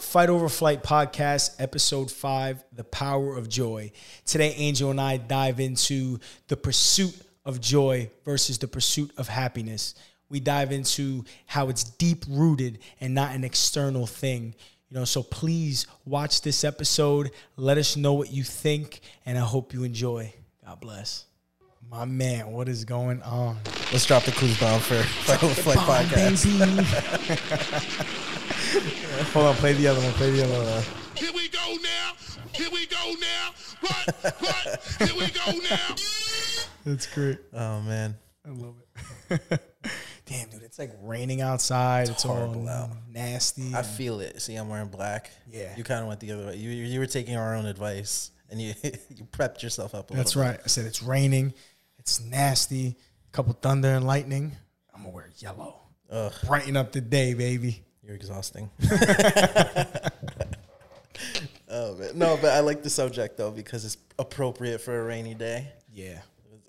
Fight Over Flight podcast, episode five The Power of Joy. Today, Angel and I dive into the pursuit of joy versus the pursuit of happiness. We dive into how it's deep rooted and not an external thing. You know, so please watch this episode. Let us know what you think, and I hope you enjoy. God bless. My man, what is going on? Let's drop the clues bomb for Fight Over Flight Bomb, podcast. baby. Hold on, play the other one. Play the other one. Here we go now. Here we go now. What? What? Here we go now. That's great. Oh man, I love it. Damn, dude, it's like raining outside. It's, all horrible out. nasty. I feel it. See, I'm wearing black. Yeah. you kind of went the other way. You you were taking our own advice, and you you prepped yourself up. A That's little right. I said it's raining. It's nasty. A couple thunder and lightning. I'm gonna wear yellow. Ugh. Brighten up the day, baby. You're exhausting. oh man, no, but I like the subject though because it's appropriate for a rainy day. Yeah.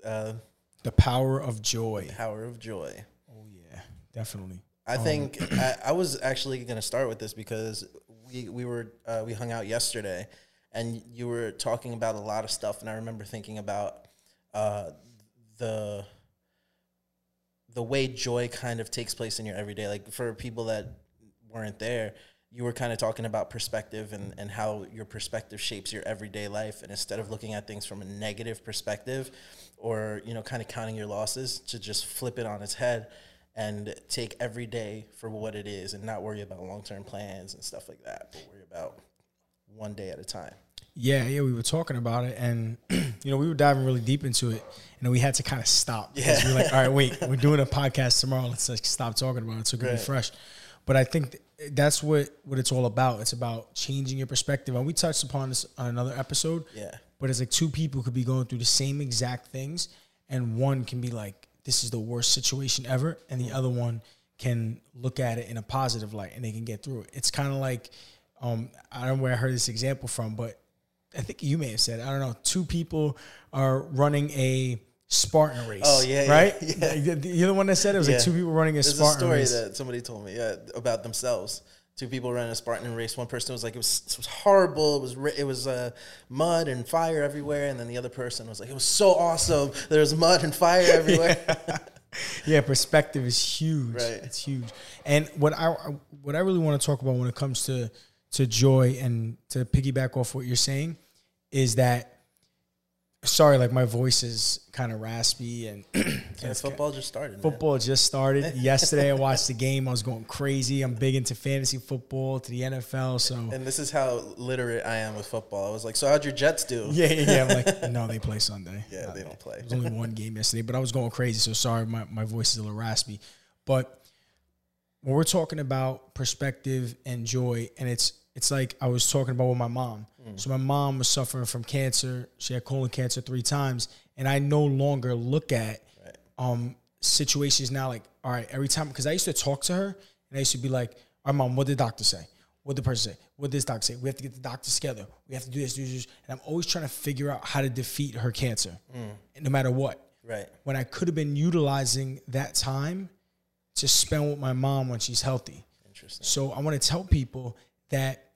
Uh, The power of joy. power of joy. Oh yeah, definitely. I think I, I was actually going to start with this because we we were uh, we hung out yesterday, and you were talking about a lot of stuff, and I remember thinking about uh, the the way joy kind of takes place in your everyday. Like for people that weren't there, you were kind of talking about perspective and, and how your perspective shapes your everyday life. And instead of looking at things from a negative perspective or, you know, kind of counting your losses, to just flip it on its head and take every day for what it is and not worry about long term plans and stuff like that, but worry about one day at a time. Yeah, yeah, we were talking about it, and you know, we were diving really deep into it, and we had to kind of stop because Yeah. we were like, all right, wait, we're doing a podcast tomorrow. Let's like stop talking about it so it can Right. be fresh. But I think th- that's what what it's all about. It's about changing your perspective, and we touched upon this on another episode. Yeah. But it's like two people could be going through the same exact things, and one can be like, "This is the worst situation ever," and the other one can look at it in a positive light, and they can get through it. It's kind of like, um, I don't know where I heard this example from, but I think you may have said, I don't know, two people are running a Spartan race. Oh, yeah, yeah, right. yeah. You're the one that said it was like two people running a There's Spartan a story race. that somebody told me yeah, about themselves. Two people ran a Spartan race. One person was like, "It was, it was horrible. It was it was uh, mud and fire everywhere." And then the other person was like, "It was so awesome. There was mud and fire everywhere." yeah, perspective is huge. Right. It's huge. And what I what I really want to talk about when it comes to to joy and to piggyback off what you're saying is that sorry, like my voice is kind of raspy and football just started. man. Football just started yesterday. I watched the game. I was going crazy. I'm big into fantasy football, to the NFL. So And this is how literate I am with football. I was like, "So how'd your Jets do?" yeah, yeah, yeah. I'm like, no, they play Sunday. Yeah, Uh, they don't play. Was only one game yesterday, but I was going crazy. So sorry, my, my voice is a little raspy. But when we're talking about perspective and joy, and it's it's like I was talking about with my mom. So my mom was suffering from cancer. She had colon cancer three times, and I no longer look at um situations now like all right every time because I used to talk to her and I used to be like, all right, mom, what did the doctor say? What did the person say? What did this doctor say? We have to get the doctors together. We have to do this, do this. And I'm always trying to figure out how to defeat her cancer, no matter what Right. when I could have been utilizing that time to spend with my mom when she's healthy. Interesting. So I want to tell people that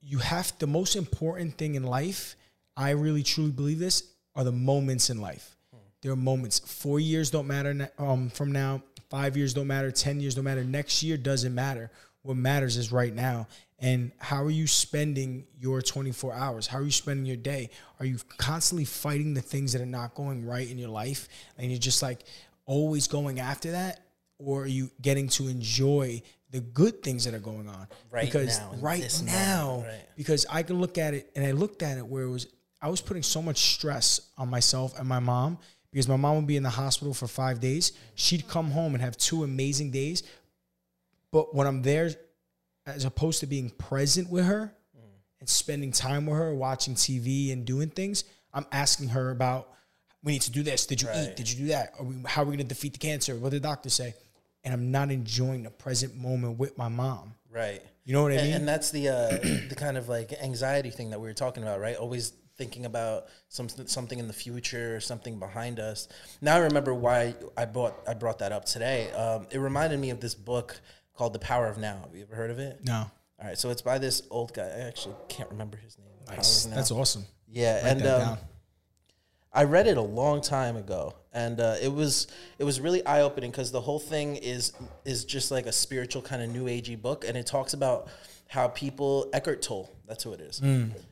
you have the most important thing in life. I really truly believe this are the moments in life. There are moments. Four years don't matter um, from now. Five years don't matter. Ten years don't matter. Next year doesn't matter. What matters is right now. And how are you spending your 24 hours? How are you spending your day? Are you constantly fighting the things that are not going right in your life? And you're just like always going after that? Or are you getting to enjoy the good things that are going on? Right because now, right now, right. because I can look at it and I looked at it where it was I was putting so much stress on myself and my mom because my mom would be in the hospital for five days. She'd come home and have two amazing days. But when I'm there, as opposed to being present with her and spending time with her, watching TV and doing things, I'm asking her about we need to do this. Did you eat? Did you do that? Are we, how are we going to defeat the cancer? What did the doctor say? And I'm not enjoying the present moment with my mom. Right. You know what I and, mean? and that's the uh, the kind of like anxiety thing that we were talking about, right? Always thinking about some something in the future or something behind us. Now I remember why I bought I brought that up today. Um, it reminded me of this book called The Power of Now. Have you ever heard of it? no. All right, so it's by this old guy. I actually can't remember his name. Nice. That's awesome. Yeah, Write and um. I read it a long time ago, and uh, it was it was really eye opening because the whole thing is is just like a spiritual kind of new agey book, and it talks about how people Eckhart Tolle, that's who it is.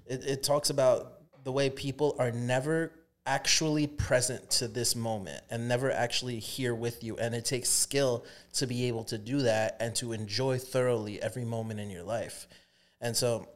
It, it talks about the way people are never actually present to this moment and never actually here with you, and it takes skill to be able to do that and to enjoy thoroughly every moment in your life, and so.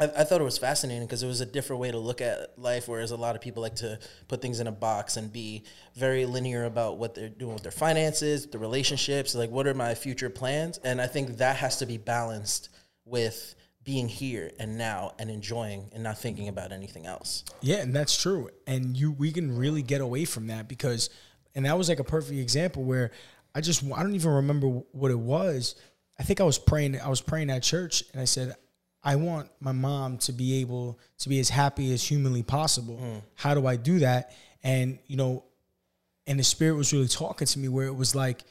I, I thought it was fascinating because it was a different way to look at life, whereas a lot of people like to put things in a box and be very linear about what they're doing with their finances, the relationships, like what are my future plans. And I think that has to be balanced with being here and now and enjoying and not thinking about anything else. Yeah, and that's true. And you we can really get away from that because and that was like a perfect example where I just I don't even remember what it was. I think I was praying I was praying at church and I said I want my mom to be able to be as happy as humanly possible. Mm. How do I do that? And you know, and the spirit was really talking to me where it was like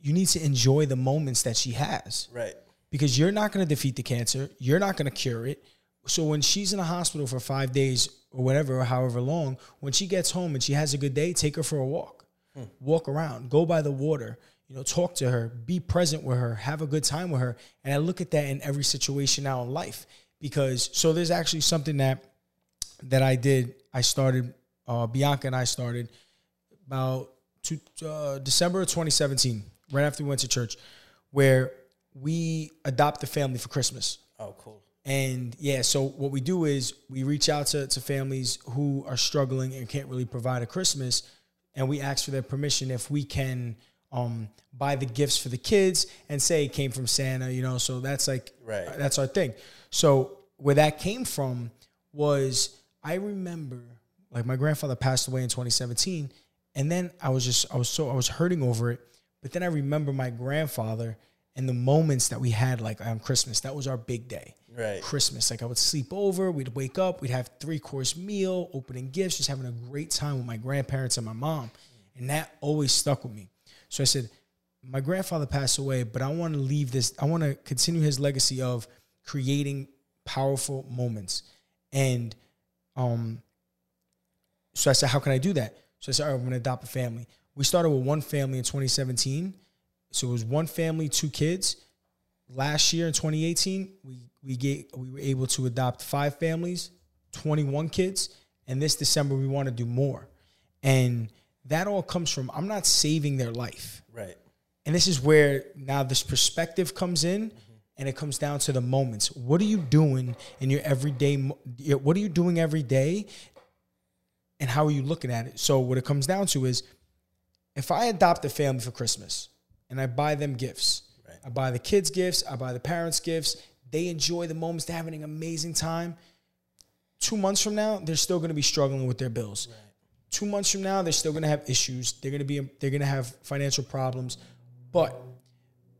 you need to enjoy the moments that she has Right. because you're not going to defeat the cancer. You're not going to cure it. So when she's in a hospital for five days or whatever, or however long, when she gets home and she has a good day, take her for a walk, hmm. walk around, go by the water, you know, talk to her, be present with her, have a good time with her. And I look at that in every situation now in life because so there's actually something that that I did. I started, uh, Bianca and I started about two, uh, December of 2017, right after we went to church, where we adopt a family for Christmas. Oh, cool. And yeah, so what we do is we reach out to, to families who are struggling and can't really provide a Christmas, and we ask for their permission if we can um, buy the gifts for the kids and say it came from Santa, you know. So that's like Right. that's our thing. So where that came from was I remember like my grandfather passed away in 2017, and then I was just I was so I was hurting over it. But then I remember my grandfather and the moments that we had like on Christmas. That was our big day. Right. Christmas. Like I would sleep over, we'd wake up, we'd have three course meal, opening gifts, just having a great time with my grandparents and my mom. And that always stuck with me. So I said, my grandfather passed away, but I want to leave this, I want to continue his legacy of creating powerful moments. And um, so I said, how can I do that? So I said, all right, I'm going to adopt a family. We started with one family in 2017. So it was one family, two kids. Last year in 2018, we we get we were able to adopt five families, 21 kids, and this December we want to do more. And that all comes from I'm not saving their life. Right. And this is where now this perspective comes in and it comes down to the moments. What are you doing in your everyday what are you doing every day and how are you looking at it? So what it comes down to is if I adopt a family for Christmas and I buy them gifts, Right. I buy the kids gifts, I buy the parents gifts, they enjoy the moments, they're having an amazing time. 2 months from now, they're still going to be struggling with their bills two months from now they're still going to have issues. They're going to be they're going to have financial problems. But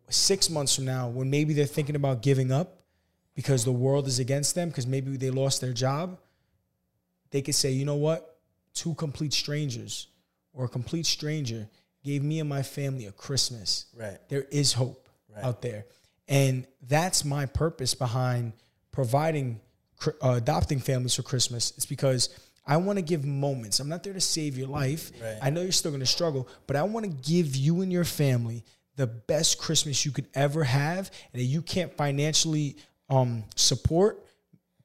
six months from now when maybe they're thinking about giving up because the world is against them because maybe they lost their job they could say you know what? Two complete strangers or a complete stranger gave me and my family a christmas. Right. there is hope Right. out there. And that's my purpose behind providing uh, adopting families for christmas. It's because i want to give moments. I'm not there to save your life. Right. i know you're still going to struggle but i want to give you and your family the best christmas you could ever have and that you can't financially um, support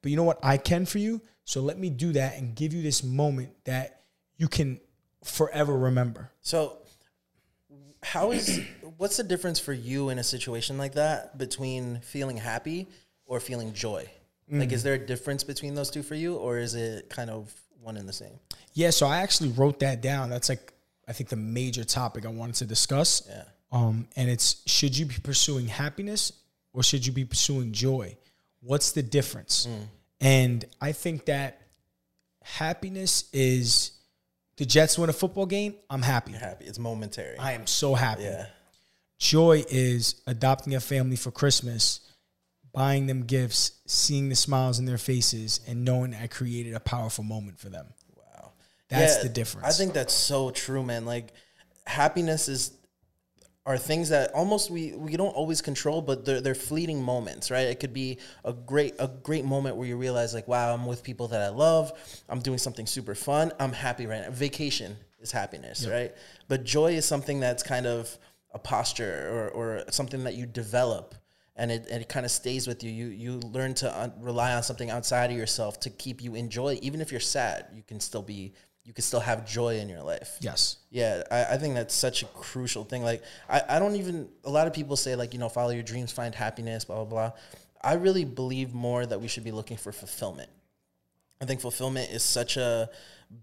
but you know what? I can for you. So let me do that and give you this moment that you can forever remember. So, how is what's the difference for you in a situation like that between feeling happy or feeling joy? Like, is there a difference between those two for you, or is it kind of one and the same? Yeah, so I actually wrote that down. That's like I think the major topic I wanted to discuss. Yeah. Um, and it's should you be pursuing happiness or should you be pursuing joy? What's the difference? And I think that happiness is the Jets win a football game, I'm happy. You're happy. It's momentary. I am so happy. yeah. Joy is adopting a family for Christmas, buying them gifts, seeing the smiles in their faces, and knowing I created a powerful moment for them. Wow. That's Yeah, the difference. I think that's so true, man. Like happiness is are things that almost we, we don't always control, but they're, they're fleeting moments, right? It could be a great a great moment where you realize like, wow, I'm with people that I love. I'm doing something super fun. I'm happy right now. Vacation is happiness, right? But joy is something that's kind of a posture or, or something that you develop and it, and it kind of stays with you. You you learn to un- rely on something outside of yourself to keep you in joy. Even if you're sad, you can still be you can still have joy in your life. Yes. Yeah, I, I think that's such a crucial thing. Like, I, I don't even, a lot of people say, like, you know, follow your dreams, find happiness, blah, blah, blah. I really believe more that we should be looking for fulfillment. I think fulfillment is such a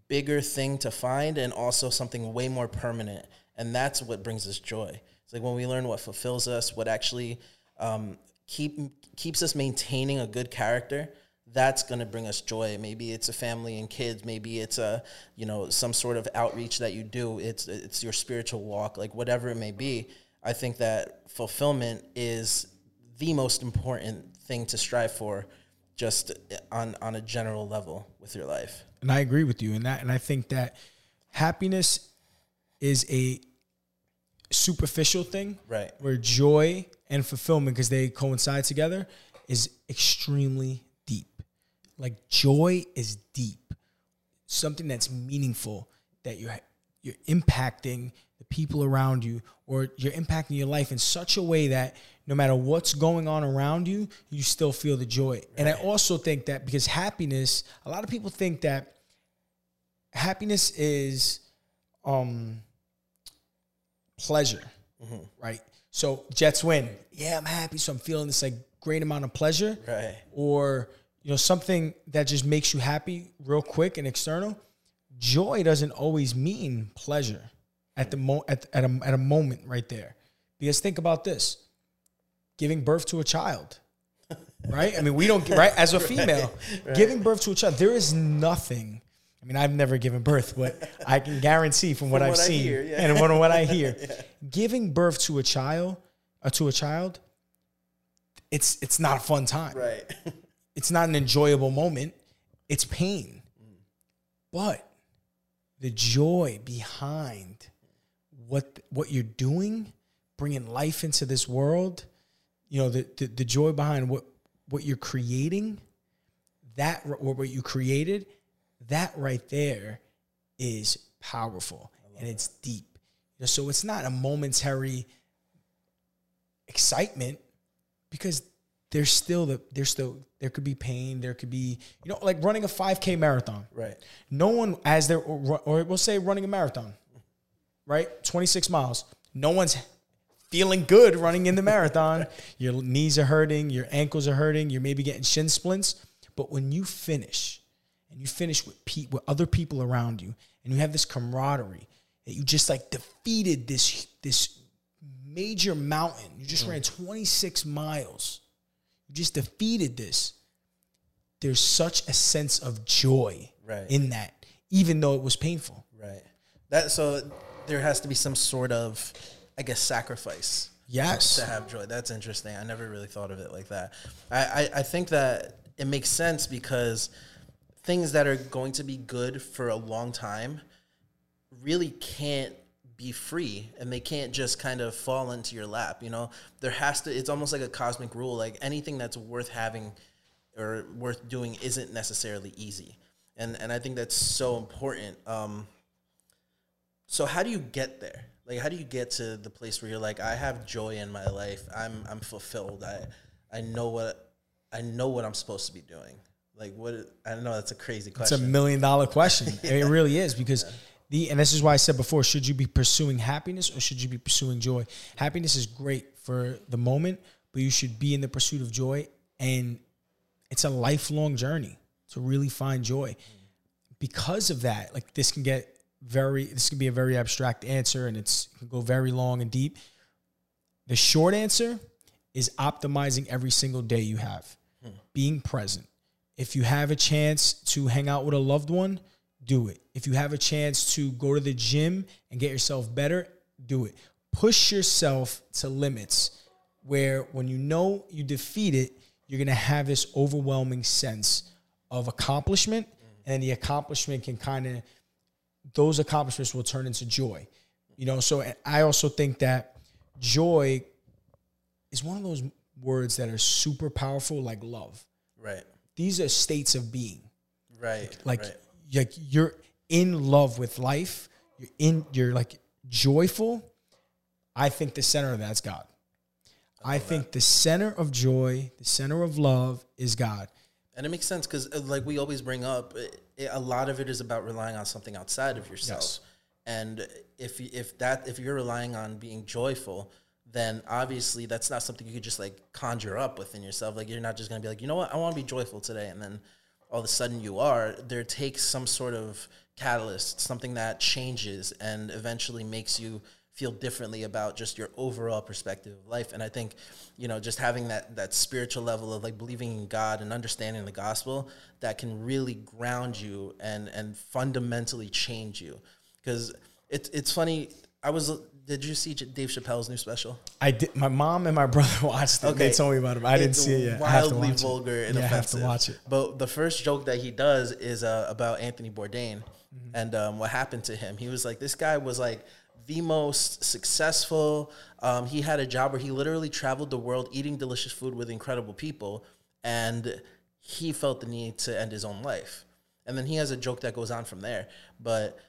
bigger thing to find and also something way more permanent. And that's what brings us joy. It's like when we learn what fulfills us, what actually um, keep, keeps us maintaining a good character that's going to bring us joy maybe it's a family and kids maybe it's a you know some sort of outreach that you do it's it's your spiritual walk like whatever it may be i think that fulfillment is the most important thing to strive for just on on a general level with your life And I agree with you in that. And I think that happiness is a superficial thing. Right. Where joy and fulfillment, because they coincide together, is extremely deep. Like joy is deep. Something that's meaningful that you're you're impacting the people around you or you're impacting your life in such a way that no matter what's going on around you, you still feel the joy. And I also think that because happiness, a lot of people think that happiness is um pleasure, right? So Jets win. Yeah, I'm happy. So I'm feeling this like great amount of pleasure. Right. Or, you know, something that just makes you happy real quick and external. Joy doesn't always mean pleasure at the mo at, at a at a moment right there. Because think about this. Giving birth to a child. Right? I mean, we don't right as a female, giving birth to a child, there is nothing I mean, I've never given birth, but I can guarantee from what I've I seen hear, yeah. and from what I hear, giving birth to a child, uh, to a child, it's it's not a fun time. Right. It's not an enjoyable moment. It's pain. But the joy behind what what you're doing, bringing life into this world, you know, the the, the joy behind what what you're creating, that or what you created, that right there is powerful and it's deep. So it's not a momentary excitement because there's still the there's still there could be pain there could be you know like running a 5k marathon. Right. no one as they're or, or we'll say running a marathon right? 26 miles. No one's feeling good running in the marathon. Your knees are hurting your ankles are hurting you're maybe getting shin splints. But when you finish and you finish with pe- with other people around you and you have this camaraderie that you just like defeated this this major mountain you just ran 26 miles you just defeated this there's such a sense of joy Right. in that even though it was painful Right. That so there has to be some sort of I guess sacrifice yes to have joy. That's interesting. I never really thought of it like that. I, I, I think that it makes sense because things that are going to be good for a long time really can't be free and they can't just kind of fall into your lap you know? There has to it's almost like a cosmic rule like anything that's worth having or worth doing isn't necessarily easy. And and i think that's so important. Um so how do you get there? Like how do you get to the place where you're like i have joy in my life. I'm i'm fulfilled. I i know what i know what i'm supposed to be doing like what i don't know that's a crazy question. It's a million dollar question. It really is because the and this is why I said before: should you be pursuing happiness or should you be pursuing joy? Happiness is great for the moment, but you should be in the pursuit of joy, and it's a lifelong journey to really find joy. Because of that, like this can get very this can be a very abstract answer, and it's it can go very long and deep. The short answer is optimizing every single day you have, hmm. being present. If you have a chance to hang out with a loved one, do it. If you have a chance to go to the gym and get yourself better, do it. Push yourself to limits where when you know you defeat it, you're going to have this overwhelming sense of accomplishment and the accomplishment can kind of those accomplishments will turn into joy. You know, so I also think that joy is one of those words that are super powerful, like love. Right. These are states of being. Right. Like, right. like you're in love with life. You're in. You're like joyful. I think the center of that's God. I, think the center of joy, the center of love, is God. And it makes sense because, uh, like we always bring up, it, it- a lot of it is about relying on something outside of yourself. Yes. And if if that if you're relying on being joyful, then obviously that's not something you could just like conjure up within yourself. Like you're not just gonna be like, you know what, I want to be joyful today, and then all of a sudden you are. There takes some sort of catalyst, something that changes and eventually makes you feel differently about just your overall perspective of life. And I think, you know, just having that that spiritual level of like believing in God and understanding the gospel that can really ground you and and fundamentally change you. Because it's it's funny. I was. Did you see Dave Chappelle's new special? I did. My mom and my brother watched it. Okay. They told me about it. I didn't see it yet. I have to Wildly watch it. vulgar and Yeah, I have to watch it. But the first joke that he does is uh, about Anthony Bourdain Mm-hmm. and um, what happened to him. He was like, this guy was like the most successful. Um, he had a job where he literally traveled the world eating delicious food with incredible people, and he felt the need to end his own life. And then he has a joke that goes on from there. But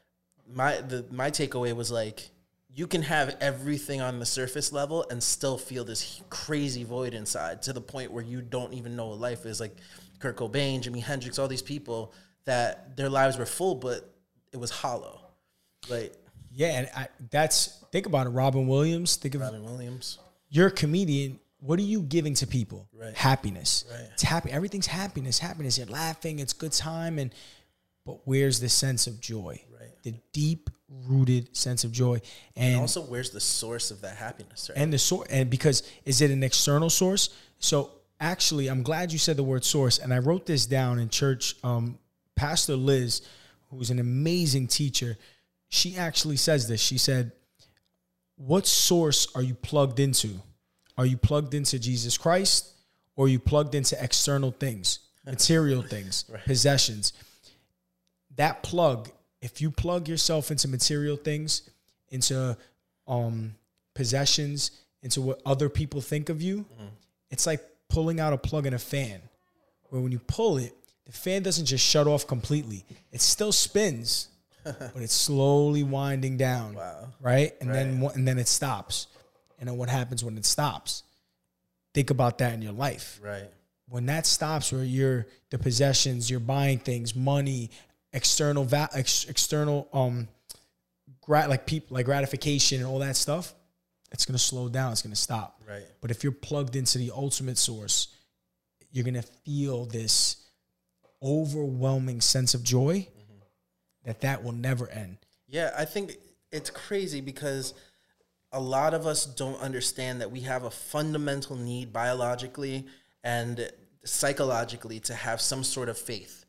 my the my takeaway was like you can have everything on the surface level and still feel this crazy void inside to the point where you don't even know what life is like Kurt Cobain, Jimi Hendrix, all these people that their lives were full but it was hollow. Like Yeah, and I, that's think about it. Robin Williams. Think of Robin Williams. you're a comedian. What are you giving to people? Right. Happiness. Right. It's happy. Everything's happiness. Happiness. You're laughing. It's good time. And but where's the sense of joy? Right. The deep rooted sense of joy. And Also, where's the source of that happiness? Right? and the source and because is it an external source so actually i'm glad you said the word source and i wrote this down in church um, pastor liz who's an amazing teacher she actually says this she said what source are you plugged into are you plugged into jesus christ or are you plugged into external things material things possessions that plug if you plug yourself into material things into um possessions into what other people think of you it's like pulling out a plug in a fan. Where when you pull it the fan doesn't just shut off completely. It still spins but it's slowly winding down Wow. right? And then Right. what- and then it stops. And then what happens when it stops? Think about that in your life. Right. when that stops where you're the possessions you're buying things money external va- ex- external um grat like people like gratification and all that stuff it's to slow down it's to stop Right. but if you're plugged into the ultimate source you're to feel this overwhelming sense of joy that that will never end Yeah, I think it's crazy because a lot of us don't understand that we have a fundamental need biologically and psychologically to have some sort of faith.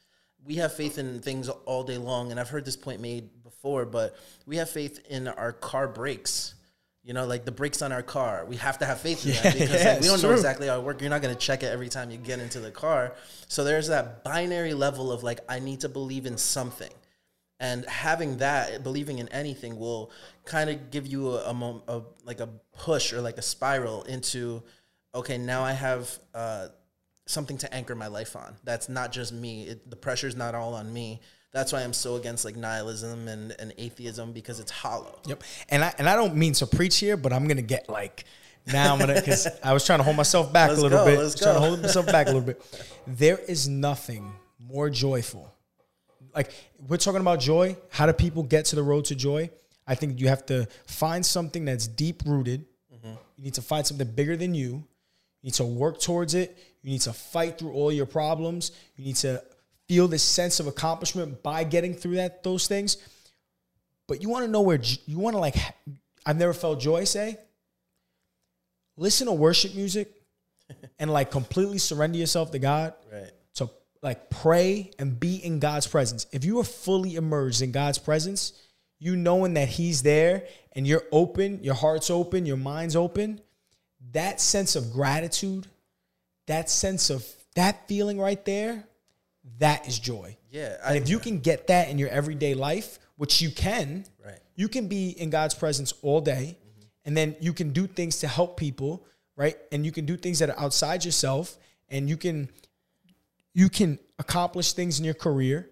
We have faith in things all day long, and I've heard this point made before, but we have faith in our car brakes. You know, like the brakes on our car. We have to have faith in Yeah, that because yeah, like, we don't it's know exactly how it works. You're not going to check it every time you get into the car. So there's that binary level of like, I need to believe in something and having that believing in anything will kind of give you a, a, a like a push or like a spiral into okay now i have uh, something to anchor my life on that's not just me it, the pressure's not all on me that's why i'm so against like nihilism and, and atheism because it's hollow Yep. And I and I don't mean to preach here, but I'm gonna get like now I'm gonna because I was trying to hold myself back Let's a little go, bit. let's go. Trying to hold myself back a little bit. There is nothing more joyful. Like we're talking about joy. How do people get to the road to joy? I think you have to find something that's deep rooted. Mm-hmm. You need to find something bigger than you. You need to work towards it. You need to fight through all your problems. You need to feel this sense of accomplishment by getting through that those things. But you want to know where you want to like. I've never felt joy. Say, listen to worship music, and like completely surrender yourself to God. right So like pray and be in God's presence. If you are fully immersed in God's presence, you knowing that He's there and you're open, your heart's open, your mind's open, that sense of gratitude, that sense of that feeling right there, that is joy. yeah And if you can get that in your everyday life, which you can, Right. you can be in God's presence all day and then you can do things to help people, right? And you can do things that are outside yourself, and you can you can accomplish things in your career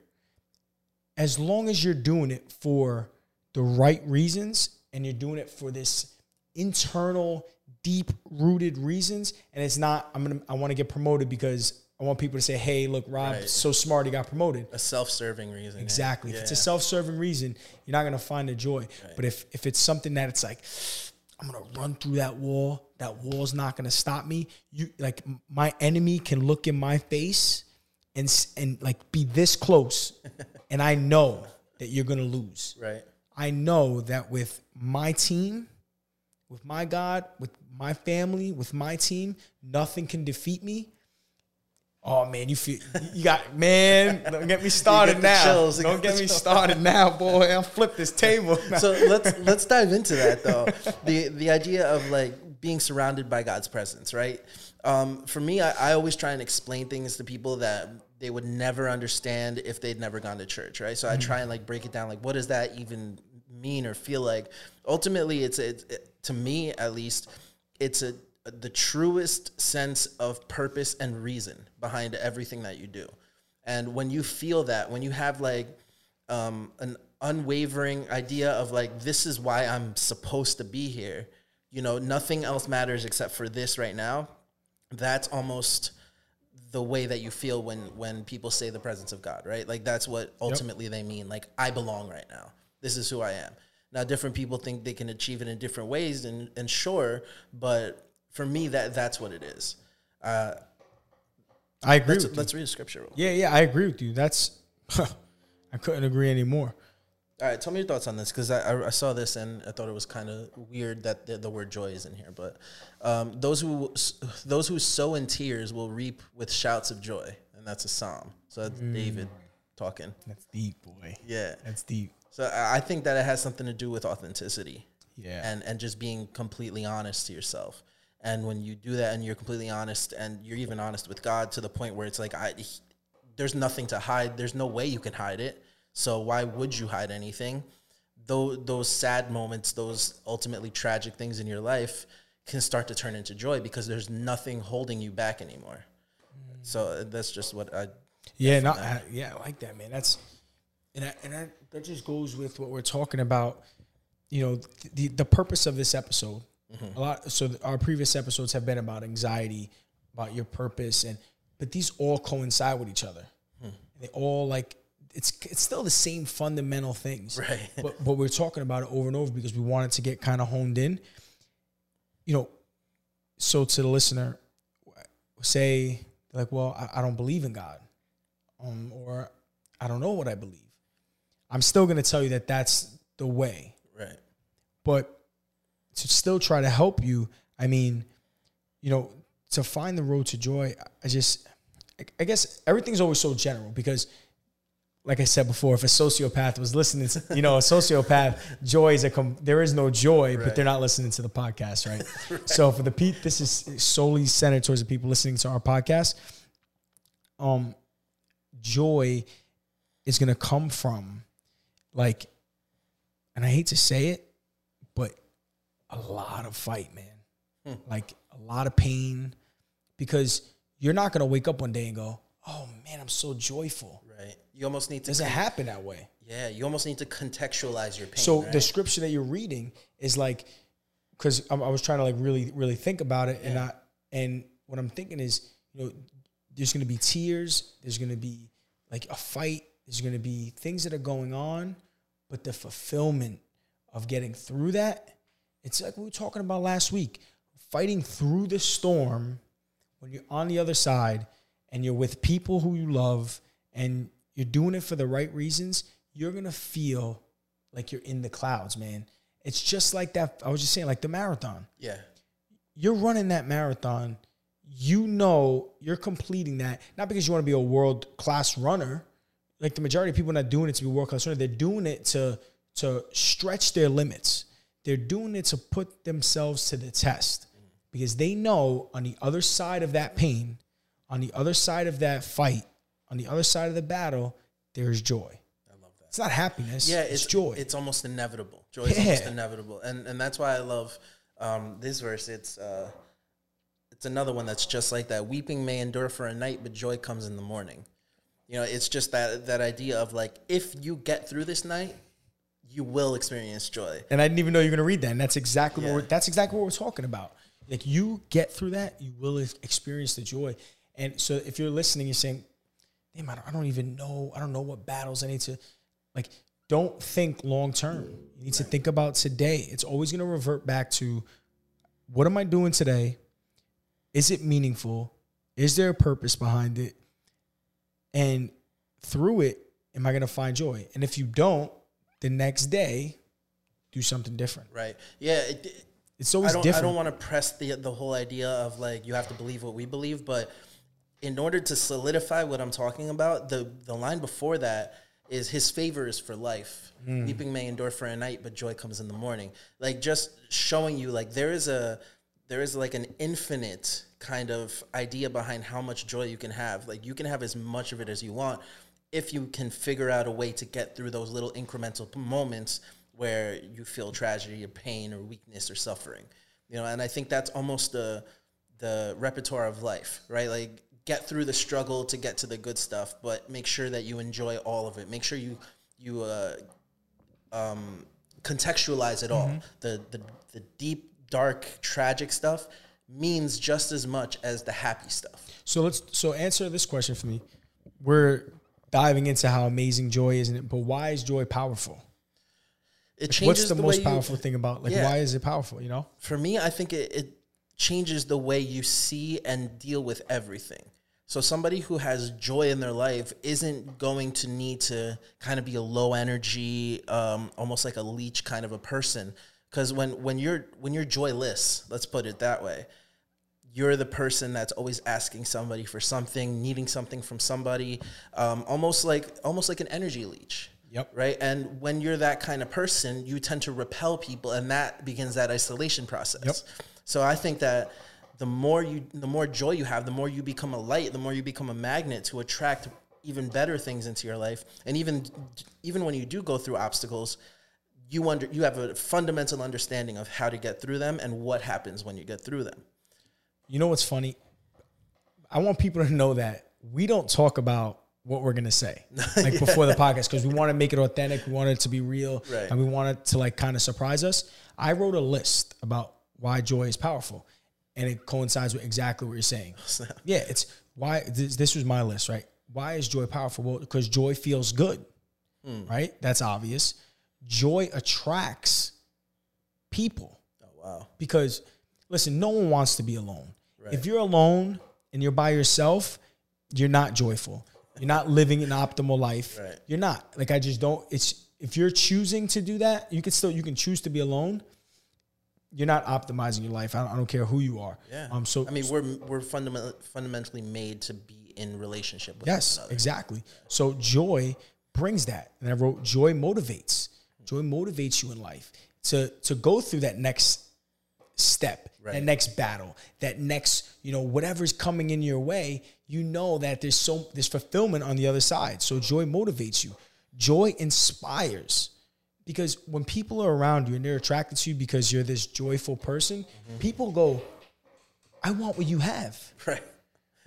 as long as you're doing it for the right reasons and you're doing it for this internal deep rooted reasons and it's not i'm gonna i want to get promoted because i want people to say hey look rob's Right. so smart he got promoted A self-serving reason. yeah. exactly if it's a self-serving reason you're not gonna find the joy but if if it's something that it's like i'm gonna run through that wall that wall's not gonna stop me you like my enemy can look in my face and and like be this close and i know that you're gonna lose Right. I know that with my team, with my God, with my family, with my team, nothing can defeat me. Oh man, you feel you got man. Don't get me started the now. chills, Don't got get me started now, boy. I'll flip this table. so let's let's dive into that though. The the idea of like being surrounded by God's presence, right? Um, for me, I, I always try and explain things to people that they would never understand if they'd never gone to church, right? So I try and like break it down, like what does that even mean or feel like? Ultimately, it's it's it, to me at least, it's a the truest sense of purpose and reason behind everything that you do. And when you feel that, when you have like um, an unwavering idea of like this is why I'm supposed to be here. You know, nothing else matters except for this right now. That's almost the way that you feel when when people say the presence of God, right? Like that's what ultimately they mean. Like I belong right now. This is who I am. Now different people think they can achieve it in different ways and and sure, but for me that that's what it is. Uh, I agree let's, with you. let's read a scripture. Yeah, yeah, I agree with you. That's I couldn't agree anymore. All right, tell me your thoughts on this because I, I, saw this and I thought it was kind of weird that the, the word joy is in here. But um, those who those who sow in tears will reap with shouts of joy, and that's a psalm. So that's David talking. That's deep, boy. Yeah. That's deep. So I think that it has something to do with authenticity. Yeah. And and just being completely honest to yourself. And when you do that and you're completely honest and you're even honest with God to the point where it's like I he- there's nothing to hide. There's no way you can hide it. So why would you hide anything? Though those sad moments, those ultimately tragic things in your life can start to turn into joy because there's nothing holding you back anymore. So uh, that's just what I Yeah, no, I, yeah, I like that, man. That's and I, and I, that just goes with what we're talking about. You know, the the purpose of this episode. A lot. So our previous episodes have been about anxiety, about your purpose, and but these all coincide with each other. They all like it's it's still the same fundamental things, Right. But but we're talking about it over and over because we wanted to get kind of honed in. You know, so to the listener, say like, well, I, I don't believe in God, um, or I don't know what I believe. I'm still going to tell you that that's the way, right. but to still try to help you, I mean, you know, to find the road to joy, I just, I guess everything's always so general because, like I said before, if a sociopath was listening to, you know, a sociopath, joy is a, com- there is no joy, but they're not listening to the podcast, right? So for the Pete, this is solely centered towards the people listening to our podcast. Um, joy is going to come from like, and I hate to say it, but a lot of fight, man. Hmm. Like a lot of pain because you're not going to wake up one day and go, oh man, I'm so joyful. Right. You almost need to Doesn't happen that way. Yeah, you almost need to contextualize your pain. So right? the scripture that you're reading is like, because I, I was trying to like really, really think about it, and I and what I'm thinking is, you know, there's going to be tears, there's going to be like a fight, there's going to be things that are going on, but the fulfillment of getting through that, it's like we were talking about last week, fighting through the storm when you're on the other side and you're with people who you love and you're doing it for the right reasons, you're gonna feel like you're in the clouds, man. It's just like that. I was just saying, like the marathon. yeah, You're running that marathon. You know you're completing that, not because you want to be a world class runner. Like the majority of people are not doing it to be world class. They're doing it to to stretch their limits. They're doing it to put themselves to the test because they know on the other side of that pain, on the other side of that fight, on the other side of the battle, there's joy. I love that. It's not happiness. Yeah, it's, it's, joy. It's almost inevitable. Joy is Yeah. almost inevitable, and and that's why I love um, this verse, it's uh, it's another one that's just like that. Weeping may endure for a night, but joy comes in the morning. You know, it's just that that idea of like if you get through this night, you will experience joy. And I didn't even know you were gonna read that. And that's exactly Yeah. what we're, that's exactly what we're talking about. Like you get through that, you will experience the joy. And so if you're listening, you're saying, "Damn, I don't, I don't even know. I don't know what battles I need to." Like, don't think long term. You need to think about today. It's always gonna revert back to, what am I doing today? Is it meaningful? Is there a purpose behind it? And through it, am I gonna find joy? And if you don't, the next day, do something different. Right. Yeah. It, It's I always don't. different. I don't want to press the the whole idea of like you have to believe what we believe, but in order to solidify what I'm talking about, the the line before that is His favor is for life. Hmm. Weeping may endure for a night, but joy comes in the morning. Like just showing you, like there is a there is like an infinite kind of idea behind how much joy you can have. Like you can have as much of it as you want if you can figure out a way to get through those little incremental moments where you feel tragedy or pain or weakness or suffering you know? And i think that's almost the the repertoire of life right? Like get through the struggle to get to the good stuff but make sure that you enjoy all of it. Make sure you you uh, um, contextualize it all. The, the the deep dark tragic stuff means just as much as the happy stuff So let's so answer this question for me. We're diving into how amazing joy is, and but why is joy powerful? it What's changes the, the, most you, powerful thing about like Yeah. why is it powerful? You know, for me, I think it, it changes the way you see and deal with everything. So somebody who has joy in their life isn't going to need to kind of be a low energy, um, almost like a leech kind of a person. Because when when you're when you're joyless, let's put it that way, you're the person that's always asking somebody for something, needing something from somebody, um, almost like almost like an energy leech. Yep. Right. And when you're that kind of person, you tend to repel people, and that begins that isolation process. Yep. So I think that the more you, the more joy you have, the more you become a light, the more you become a magnet to attract even better things into your life. And even even when you do go through obstacles, you under you have a fundamental understanding of how to get through them and what happens when you get through them. You know what's funny? I want people to know that we don't talk about what we're gonna say like before the podcast because we want to make it authentic. We want it to be real, Right. and we want it to like kind of surprise us. I wrote a list about why joy is powerful, and it coincides with exactly what you're saying. Yeah, it's why this, this was my list, right? Why is joy powerful? Well, because joy feels good, hmm. right? That's obvious. Joy attracts people Oh wow. because listen, no one wants to be alone. If you're alone and you're by yourself, you're not joyful. You're not living an optimal life. Right. You're not. Like I just don't it's if you're choosing to do that, you can still you can choose to be alone. You're not optimizing your life. I don't, I don't care who you are. Yeah. Um so I mean, we're we're fundamentally fundamentally made to be in relationship with Yes, exactly. So joy brings that. And I wrote joy motivates. Joy motivates you in life to to go through that next step, that next battle, that next, you know, whatever's coming in your way, you know that there's so there's fulfillment on the other side. So joy motivates you. Joy inspires. Because when people are around you and they're attracted to you because you're this joyful person, mm-hmm. people go, I want what you have. Right.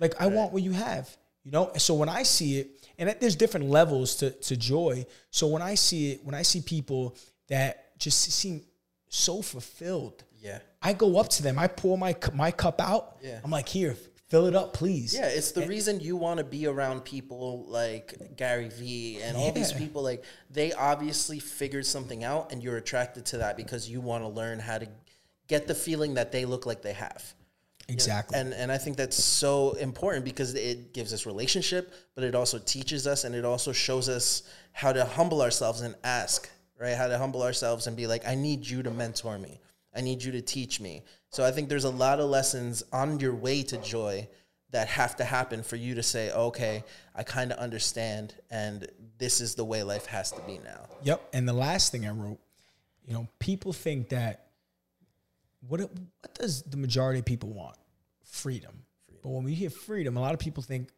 Like I want what you have, you know. And so when I see it, and there's different levels to to joy. So when I see it, when I see people that just seem so fulfilled, Yeah. I go up to them, I pour my my cup out. Yeah. I'm like, here, fill it up, please. Yeah, it's the reason you want to be around people like Gary Vee and all these people. Like they obviously figured something out, and you're attracted to that because you want to learn how to get the feeling that they look like they have. exactly. And and I think that's so important because it gives us relationship, but it also teaches us and it also shows us how to humble ourselves and ask, right? How to humble ourselves and be like, I need you to mentor me. I need you to teach me. So I think there's a lot of lessons on your way to joy that have to happen for you to say, okay, I kind of understand and this is the way life has to be now. Yep. And the last thing I wrote, you know, people think that what it- what does the majority of people want? Freedom. But when we hear freedom, a lot of people think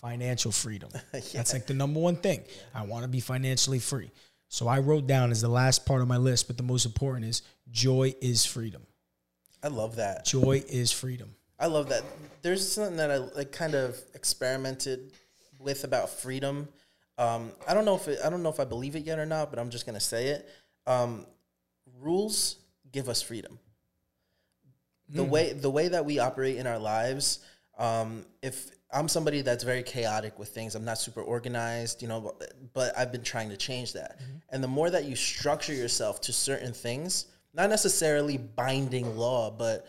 financial freedom. That's like the number one thing. I want to be financially free. So I wrote down as the last part of my list, but the most important is joy is freedom. I love that. Joy is freedom. I love that. There's something that I like kind of experimented with about freedom. Um, I don't know if it, I don't know if I believe it yet or not, but I'm just gonna say it. Um, rules give us freedom. The way the way that we operate in our lives, um, if I'm somebody that's very chaotic with things, I'm not super organized, you know, but, but I've been trying to change that. And the more that you structure yourself to certain things, not necessarily binding law, but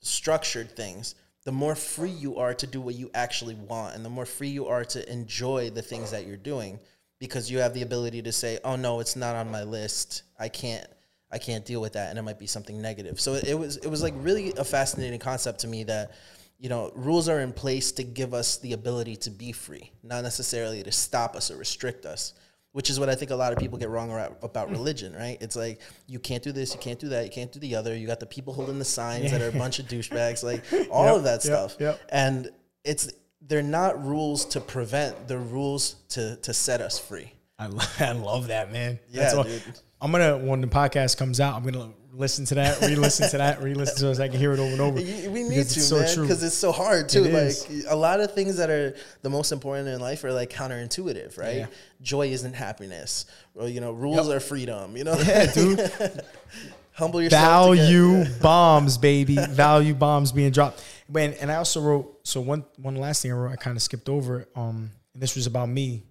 structured things, the more free you are to do what you actually want and the more free you are to enjoy the things that you're doing because you have the ability to say, "Oh no, it's not on my list. I can't I can't deal with that." And it might be something negative. So it, was it was like really a fascinating concept to me that you know, rules are in place to give us the ability to be free, not necessarily to stop us or restrict us which is what I think a lot of people get wrong about hmm. religion, right? It's like you can't do this, you can't do that, you can't do the other. You got the people holding the signs that are a bunch of douchebags, like all Yep, of that stuff. yep. And it's they're not rules to prevent, they're rules to to set us free. I, lo- I love that, man. Yeah, all- dude. I'm gonna when the podcast comes out, I'm gonna listen to that, re-listen to that, re-listen to it so I can hear it over and over. We need to, so man, true. because it's so hard too. It like is. a lot of things that are the most important in life are like counterintuitive, right? Yeah. Joy isn't happiness, or you know, rules Yep. are freedom. You know, Yeah, dude. humble yourself. Value bombs, baby. Value bombs being dropped. When and I also wrote so one one last thing I wrote, I kind of skipped over. Um, and this was about me.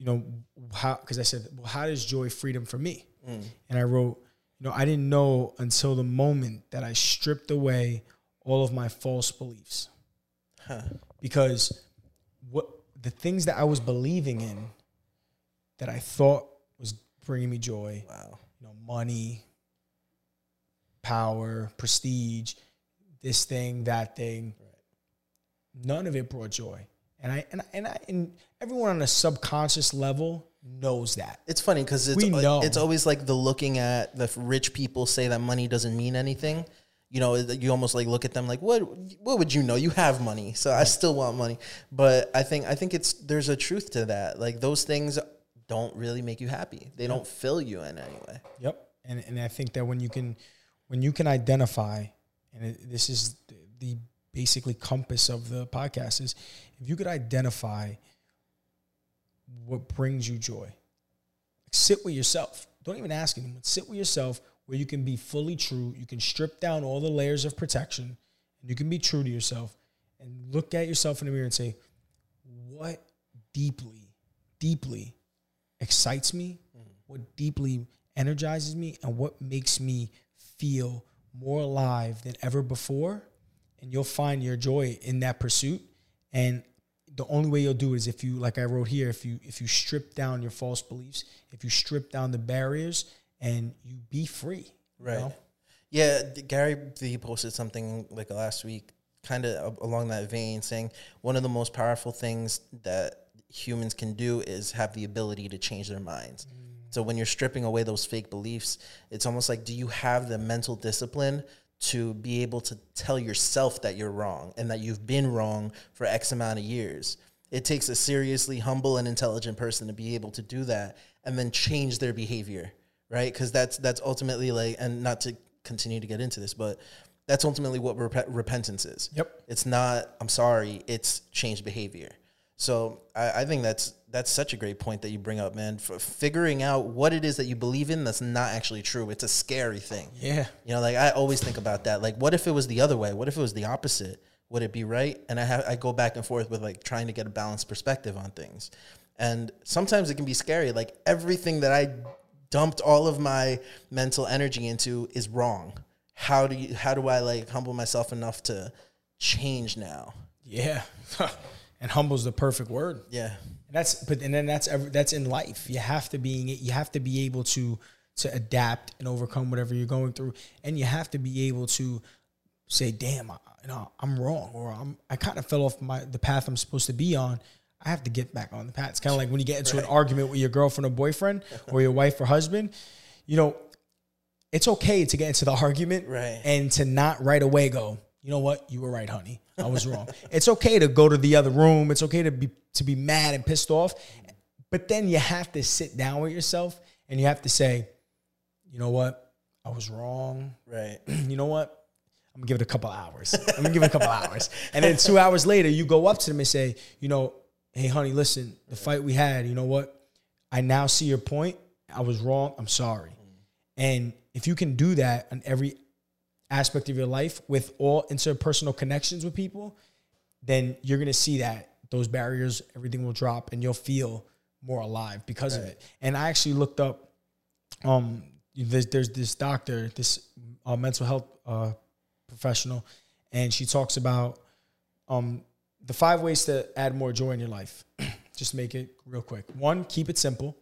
You know how because I said, well, how does joy freedom for me? Mm. And I wrote, you know, I didn't know until the moment that I stripped away all of my false beliefs. Because what the things that I was believing in that I thought was bringing me joy, Wow. you know, money, power, prestige, this thing, that thing. None of it brought joy. And I and I, and I and everyone on a subconscious level knows that. It's funny because it's We know. it's always like the looking at the rich people say that money doesn't mean anything. You know, you almost like look at them like, what what would you know? You have money, so I still want money. But I think I think it's there's a truth to that. Like those things don't really make you happy. They don't fill you in any way. Yep. And and I think that when you can when you can identify and it, this is the, the basically compass of the podcast is if you could identify what brings you joy. Sit with yourself. Don't even ask anyone. Sit with yourself where you can be fully true. You can strip down all the layers of protection and you can be true to yourself and look at yourself in the mirror and say, what deeply, deeply excites me, what deeply energizes me, and what makes me feel more alive than ever before. And you'll find your joy in that pursuit. And the only way you'll do it is if you, like I wrote here, if you if you strip down your false beliefs, if you strip down the barriers, and you be free. you Right. know? Yeah, Gary Vee posted something like last week, kind of along that vein, saying one of the most powerful things that humans can do is have the ability to change their minds. Mm. So when you're stripping away those fake beliefs, it's almost like, do you have the mental discipline to be able to tell yourself that you're wrong and that you've been wrong for X amount of years? It takes a seriously humble and intelligent person to be able to do that and then change their behavior right? Because that's that's ultimately like, and not to continue to get into this, but that's ultimately what rep- repentance is. Yep. It's not I'm sorry. It's changed behavior. So I, I think that's that's such a great point that you bring up, man. For figuring out what it is that you believe in that's not actually true. It's a scary thing. Yeah. You know, like I always think about that. Like, what if it was the other way? What if it was the opposite? Would it be right? And I have I go back and forth with like trying to get a balanced perspective on things. And sometimes it can be scary. Like everything that I dumped all of my mental energy into is wrong. How do you how do I like humble myself enough to change now? Yeah. and humble's the perfect word. Yeah. And that's but and then that's every, that's in life. You have to be you have to be able to to adapt and overcome whatever you're going through, and you have to be able to say, "Damn, I, you know, I'm wrong," or "I'm I kind of fell off my the path I'm supposed to be on." I have to get back on the path. It's kind of like when you get into an argument with your girlfriend or boyfriend or your wife or husband. You know, it's okay to get into the argument Right. and to not right away go, you know what, you were right, honey. I was wrong. it's okay to go to the other room. It's okay to be to be mad and pissed off. But then you have to sit down with yourself and you have to say, you know what, I was wrong. Right. you know what? I'm gonna give it a couple hours. I'm gonna give it a couple hours. And then two hours later, you go up to them and say, you know, hey, honey, listen, the fight we had, you know what? I now see your point. I was wrong. I'm sorry. Mm. And if you can do that on every aspect of your life with all interpersonal connections with people, then you're gonna see that those barriers, everything will drop, and you'll feel more alive because of it. And I actually looked up. Um, there's, there's this doctor, this uh, mental health uh, professional, and she talks about um, the five ways to add more joy in your life. Just make it real quick. One, keep it simple,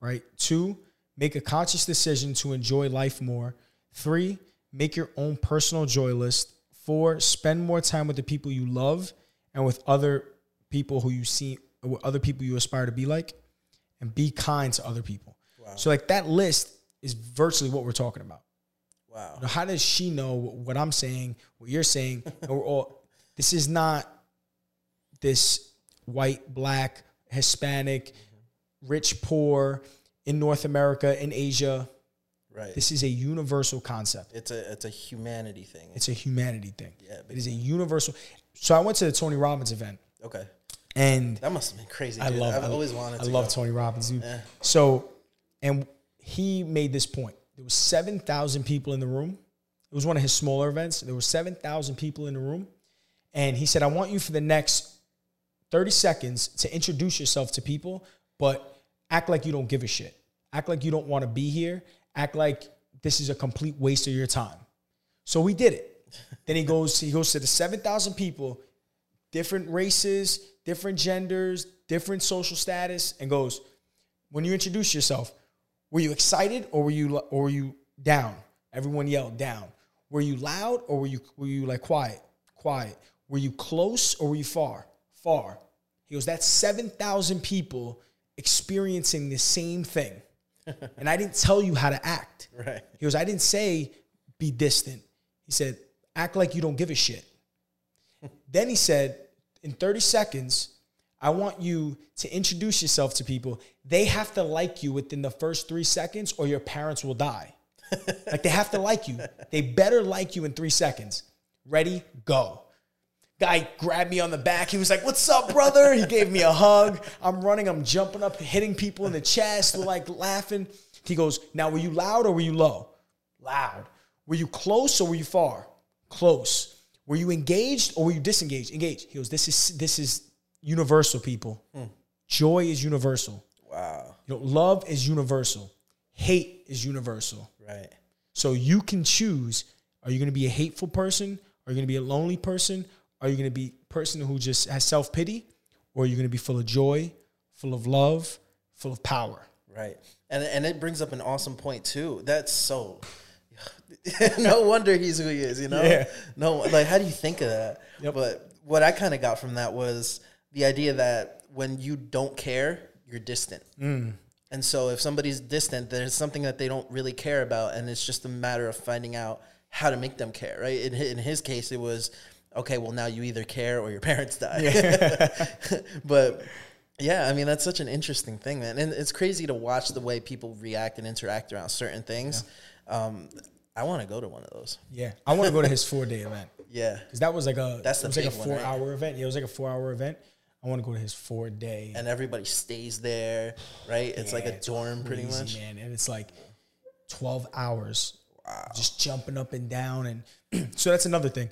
right? Two, make a conscious decision to enjoy life more. Three, make your own personal joy list. Four, spend more time with the people you love and with other people who you see, with other people you aspire to be like, and be kind to other people. So, like that list is virtually what we're talking about. Wow. Now, how does she know what I'm saying, what you're saying? and we're all, this is not this white, black, Hispanic, mm-hmm. rich, poor in North America, in Asia. Right. This is a universal concept. it's a it's a humanity thing. It's a humanity thing. Yeah, it is a universal. So I went to the Tony Robbins event, okay. and That must have been crazy. I dude. love. I've I, always wanted. To. I love go. Tony Robbins. Yeah. So, and he made this point. There was seven thousand people in the room. It was one of his smaller events. There were seven thousand people in the room, and he said, "I want you for the next thirty seconds to introduce yourself to people, but act like you don't give a shit. Act like you don't want to be here. Act like this is a complete waste of your time." So we did it. then he goes. He goes to the seven thousand people different races, different genders, different social status, and goes, when you introduce yourself, were you excited or were you or were you down? Everyone yelled down. Were you loud or were you were you like quiet? Quiet. Were you close or were you far? Far. He goes, that's 7,000 people experiencing the same thing. And I didn't tell you how to act. Right. He goes, I didn't say be distant. He said, act like you don't give a shit. then he said, in 30 seconds, I want you to introduce yourself to people. They have to like you within the first three seconds, or your parents will die. like they have to like you. They better like you in three seconds. Ready, go. Guy grabbed me on the back. He was like, What's up, brother? He gave me a hug. I'm running, I'm jumping up, hitting people in the chest, We're like laughing. He goes, Now, were you loud or were you low? Loud. Were you close or were you far? Close. Were you engaged or were you disengaged? Engaged. He goes, This is this is universal, people. Hmm. Joy is universal. Wow. You know, love is universal. Hate is universal. Right. So you can choose: Are you going to be a hateful person? Are you going to be a lonely person? Are you going to be a person who just has self pity, or are you going to be full of joy, full of love, full of power? Right. And and it brings up an awesome point too. That's so no wonder he's who he is, you know? Yeah. No like how do you think of that? Yep. But what I kind of got from that was the idea that when you don't care, you're distant. Mm. And so if somebody's distant, there's something that they don't really care about and it's just a matter of finding out how to make them care, right? In, in his case it was okay, well now you either care or your parents die. but yeah, I mean that's such an interesting thing, man, and it's crazy to watch the way people react and interact around certain things. Um, I want to go to one of those. Yeah, I want to go to his four day event Yeah, because that was like a That's it the was like a big one, four right? hour event. Yeah, it was like a four hour event. I want to go to his four day. and everybody stays there, right? It's like a it's dorm, pretty much. man. And it's like 12 hours just jumping up and down. And so that's another thing.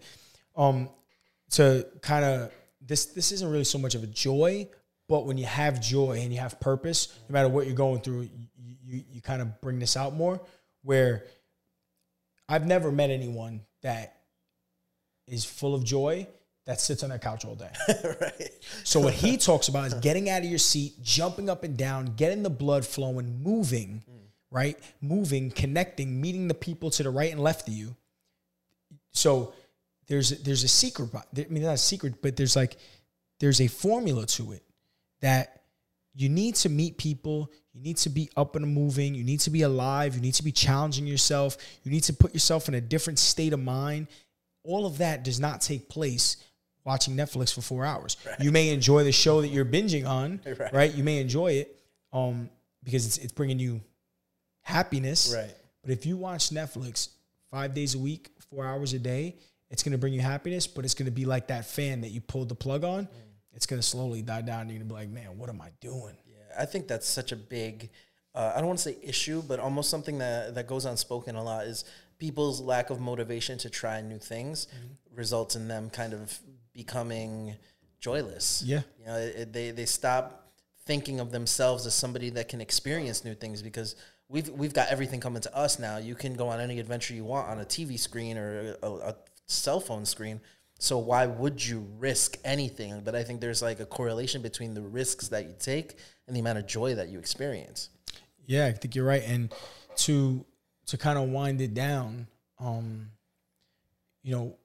Um, to kind of this, this isn't really so much of a joy, but when you have joy and you have purpose, no matter what you're going through, you, you, you kind of bring this out more where I've never met anyone that is full of joy that sits on their couch all day. right. So what he talks about is getting out of your seat, jumping up and down, getting the blood flowing, moving, right? Moving, connecting, meeting the people to the right and left of you. So there's there's a secret. I mean, not a secret, but there's like there's a formula to it that you need to meet people. You need to be up and moving. You need to be alive. You need to be challenging yourself. You need to put yourself in a different state of mind. All of that does not take place watching Netflix for four hours. You may enjoy the show that you're binging on, Right. right? You may enjoy it um, because it's, it's bringing you happiness. Right. But if you watch Netflix five days a week, four hours a day. It's gonna bring you happiness, but it's gonna be like that fan that you pulled the plug on. It's gonna slowly die down. And you're gonna be like, man, what am I doing? Yeah, I think that's such a big. Uh, I don't want to say issue, but almost something that that goes unspoken a lot is people's lack of motivation to try new things results in them kind of becoming joyless. Yeah. you know, it, it- they they stop thinking of themselves as somebody that can experience new things because we've we've got everything coming to us now. You can go on any adventure you want on a TV screen or a, a cell phone screen. So why would you risk anything? But I think there's like a correlation between the risks that you take and the amount of joy that you experience. Yeah, I think you're right. And to to kind of wind it down, um, you know,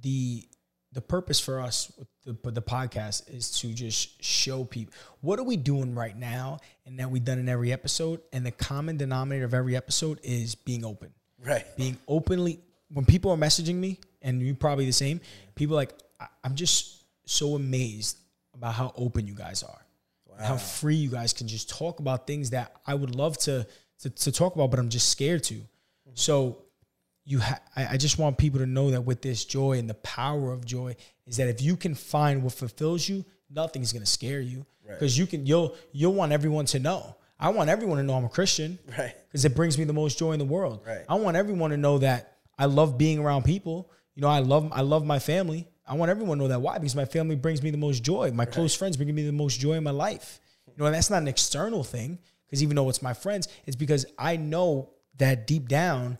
the the purpose for us with the the podcast is to just show people what are we doing right now, and that we've done in every episode. And the common denominator of every episode is being open, Right. being openly. When people are messaging me, and you probably the same, people like I, I'm just so amazed about how open you guys are how free you guys can just talk about things that I would love to to, to talk about, but I'm just scared to. Mm-hmm. So you, ha- I, I just want people to know that with this joy and the power of joy is that if you can find what fulfills you, nothing's gonna scare you because you can. You'll you'll want everyone to know. I want everyone to know I'm a Christian, Right. Because it brings me the most joy in the world. Right. I want everyone to know that I love being around people. You know, I love I love my family. I want everyone to know that. Why? Because my family brings me the most joy. My close friends bring me the most joy in my life. You know, and that's not an external thing. Because even though it's my friends, it's because I know that deep down,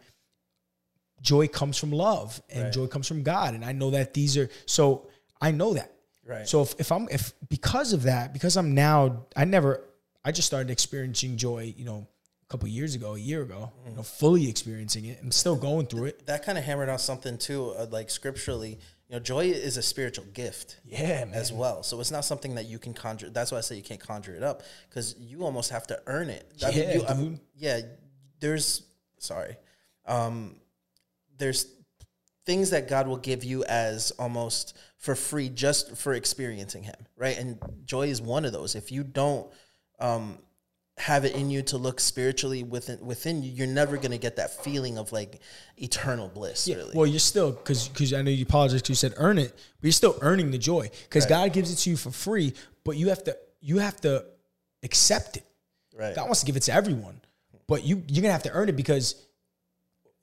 joy comes from love and Right. joy comes from God. And I know that these are so I know that. Right. So if, if I'm if because of that, because I'm now I never I just started experiencing joy, you know, couple years ago, a year ago, you know, fully experiencing it. I'm still going through it. That kind of hammered on something too, uh, like scripturally. You know, joy is a spiritual gift. Yeah, man. as well. So it's not something that you can conjure. That's why I say you can't conjure it up because you almost have to earn it. I mean, Yeah, you- I'm- dude. yeah. There's sorry. Um, there's things that God will give you as almost for free just for experiencing Him, right? And joy is one of those. If you don't um, have it in you to look spiritually within within you, you're never gonna get that feeling of like eternal bliss. Yeah, really, Well, you're still because because I know you apologize. 'cause You said earn it, but you're still earning the joy because God gives it to you for free. But you have to you have to accept it. right? God wants to give it to everyone, but you you're gonna have to earn it because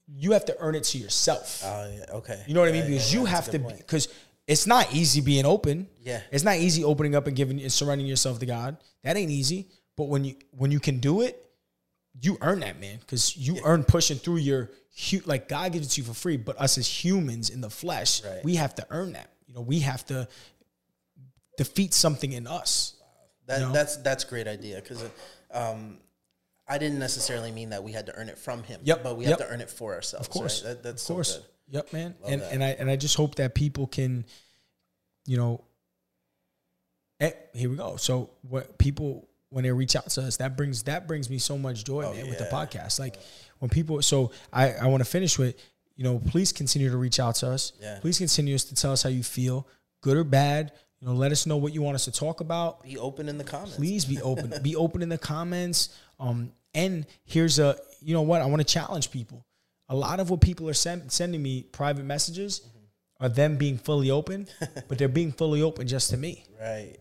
you have to earn it to yourself. Oh, yeah, okay. You know what I mean? Because yeah, you have to because it's not easy being open. Yeah. It's not easy opening up and giving and surrendering yourself to God. That ain't easy. But when you when you can do it, you earn that, man. Because you earn pushing through your like God gives it to you for free, but us as humans in the flesh, Right. we have to earn that. You know, we have to defeat something in us. That, you know? That's that's great idea because um, I didn't necessarily mean that we had to earn it from him. Yep, but we yep. have to earn it for ourselves. Of course, right? That- that's of course. so good. Yep, man. and that. and I and I just hope that people can, you know. eh, here we go. So what people when they reach out to us, that brings that brings me so much joy, man, with the Oh, podcast. Like when people. So I I want to finish with, you know, please continue to reach out to us. Yeah. Please continue to tell us how you feel, good or bad. You know, let us know what you want us to talk about Be open in the comments. please be open be open in the comments um and here's a you know what i want to challenge people a lot of what people are send, sending me private messages are them being fully open but they're being fully open just to me Right.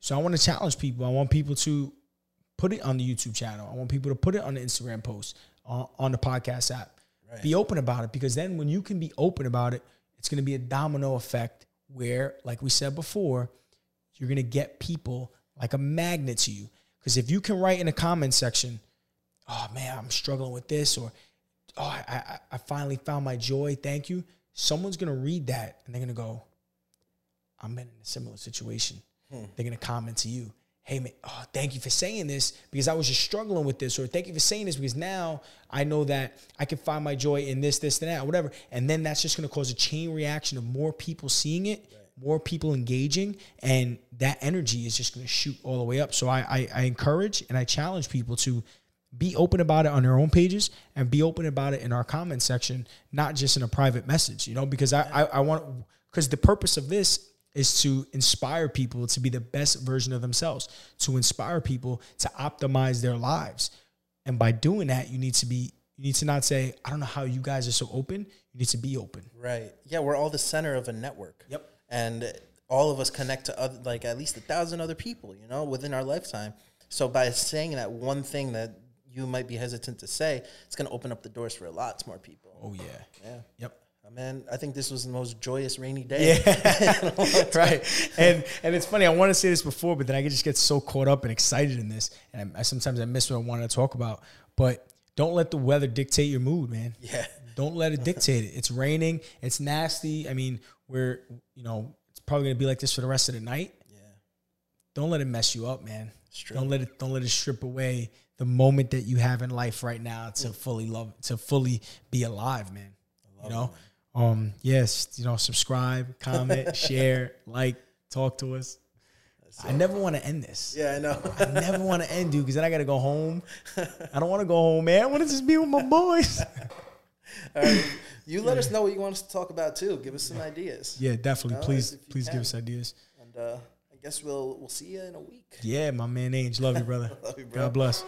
So i want to challenge people i want people to put it on the youtube channel i want people to put it on the instagram post on, on the podcast app be open about it because then when you can be open about it it's going to be a domino effect where like we said before you're going to get people like a magnet to you. Because if you can write in the comment section, oh man, I'm struggling with this, or oh, I, I, I finally found my joy, thank you. Someone's going to read that and they're going to go, I'm in a similar situation. Hmm. They're going to comment to you, hey man, oh, thank you for saying this because I was just struggling with this, or thank you for saying this because now I know that I can find my joy in this, this, and that, whatever. And then that's just going to cause a chain reaction of more people seeing it, more people engaging, and that energy is just going to shoot all the way up. So I, I, I encourage and I challenge people to be open about it on their own pages and be open about it in our comment section, not just in a private message, you know, because I, I, I want, because the purpose of this is to inspire people to be the best version of themselves, to inspire people to optimize their lives. And by doing that, you need to be, You need to not say, I don't know how you guys are so open. You need to be open. Right. Yeah, we're all the center of a network. Yep. And all of us connect to other, like at least a thousand other people, you know, within our lifetime. So by saying that one thing that you might be hesitant to say, it's going to open up the doors for lots more people. Oh yeah. Yeah. Yep. Man, I think this was the most joyous rainy day. Yeah, right. And and it's funny. I want to say this before, but then I just get so caught up and excited in this, and I, I sometimes I miss what I wanted to talk about. But don't let the weather dictate your mood, man. Yeah. Don't let it dictate it. It's raining. It's nasty. I mean, we're you know it's probably gonna be like this for the rest of the night. Yeah. Don't let it mess you up, man. true. Don't let it don't let it strip away the moment that you have in life right now to fully love to fully be alive, man. you know? Um, yes, you know, subscribe, comment, share, like, talk to us. I never want to end this. Yeah, I know. I never want to end, dude, because then I gotta go home. I don't want to go home, man. I want to just be with my boys. All right. You let us know what you want us to talk about too. Give us some ideas. yeah, definitely. No, please, please can. give us ideas. And uh, I guess we'll we'll see you in a week. Yeah, my man Ange, love you, brother. Love you, bro. God bless.